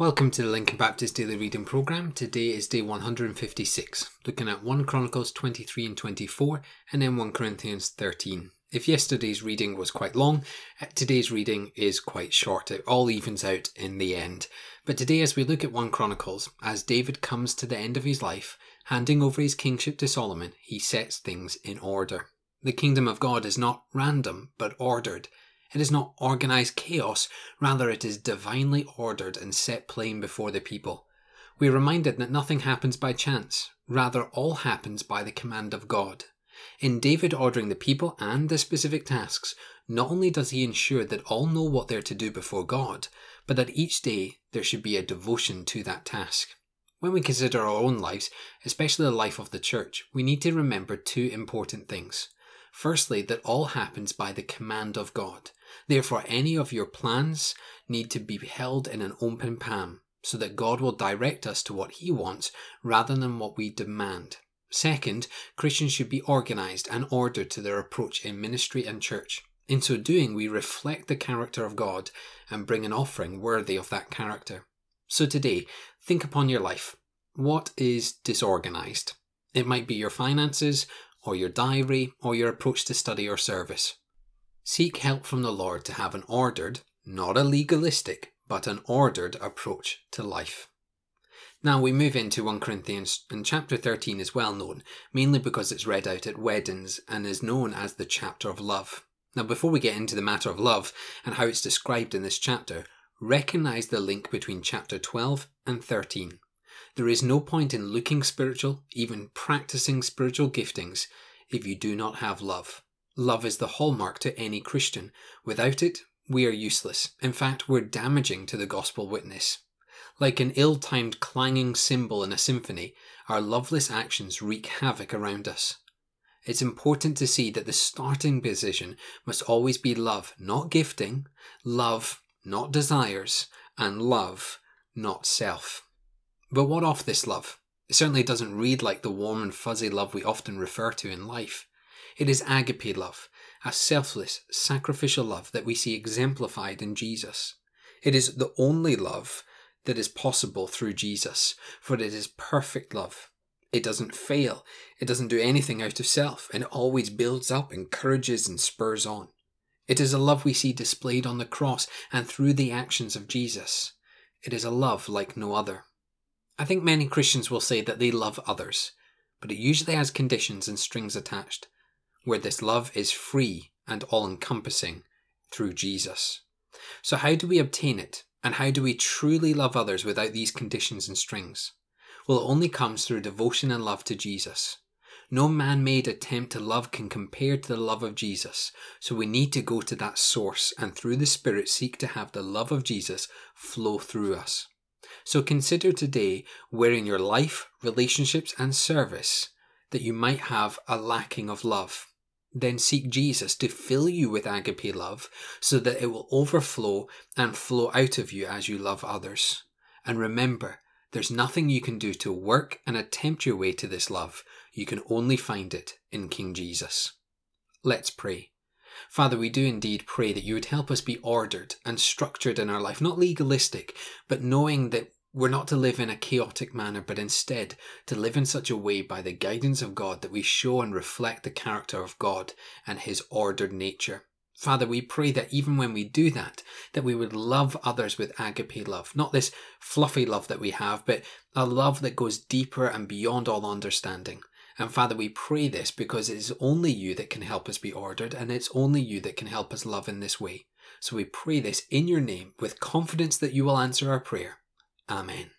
Welcome to the Lincoln Baptist Daily Reading Program. Today is day 156, looking at 1 Chronicles 23 and 24, and then 1 Corinthians 13. If yesterday's reading was quite long, uh, today's reading is quite short. It all evens out in the end. But today, as we look at 1 Chronicles, as David comes to the end of his life, handing over his kingship to Solomon, he sets things in order. The kingdom of God is not random, but ordered. It is not organized chaos, rather, it is divinely ordered and set plain before the people. We are reminded that nothing happens by chance, rather, all happens by the command of God. In David ordering the people and the specific tasks, not only does he ensure that all know what they're to do before God, but that each day there should be a devotion to that task. When we consider our own lives, especially the life of the church, we need to remember two important things. Firstly, that all happens by the command of God. Therefore, any of your plans need to be held in an open palm so that God will direct us to what He wants rather than what we demand. Second, Christians should be organized and ordered to their approach in ministry and church. In so doing, we reflect the character of God and bring an offering worthy of that character. So today, think upon your life. What is disorganized? It might be your finances, or your diary, or your approach to study or service. Seek help from the Lord to have an ordered, not a legalistic, but an ordered approach to life. Now we move into 1 Corinthians, and chapter 13 is well known, mainly because it's read out at weddings and is known as the chapter of love. Now, before we get into the matter of love and how it's described in this chapter, recognize the link between chapter 12 and 13. There is no point in looking spiritual, even practicing spiritual giftings, if you do not have love. Love is the hallmark to any Christian. Without it, we are useless. In fact, we're damaging to the gospel witness. Like an ill timed clanging cymbal in a symphony, our loveless actions wreak havoc around us. It's important to see that the starting position must always be love, not gifting, love, not desires, and love, not self. But what of this love? It certainly doesn't read like the warm and fuzzy love we often refer to in life. It is agape love, a selfless, sacrificial love that we see exemplified in Jesus. It is the only love that is possible through Jesus, for it is perfect love. It doesn't fail, it doesn't do anything out of self, and it always builds up, encourages, and spurs on. It is a love we see displayed on the cross and through the actions of Jesus. It is a love like no other. I think many Christians will say that they love others, but it usually has conditions and strings attached where this love is free and all encompassing through Jesus. So, how do we obtain it? And how do we truly love others without these conditions and strings? Well, it only comes through devotion and love to Jesus. No man made attempt to love can compare to the love of Jesus, so we need to go to that source and through the Spirit seek to have the love of Jesus flow through us. So consider today where in your life, relationships, and service that you might have a lacking of love then seek Jesus to fill you with agape love so that it will overflow and flow out of you as you love others. And remember, there's nothing you can do to work and attempt your way to this love. You can only find it in King Jesus. Let's pray. Father, we do indeed pray that you would help us be ordered and structured in our life, not legalistic, but knowing that we're not to live in a chaotic manner, but instead to live in such a way by the guidance of God that we show and reflect the character of God and His ordered nature. Father, we pray that even when we do that, that we would love others with agape love, not this fluffy love that we have, but a love that goes deeper and beyond all understanding. And Father, we pray this because it is only you that can help us be ordered, and it's only you that can help us love in this way. So we pray this in your name with confidence that you will answer our prayer. Amen.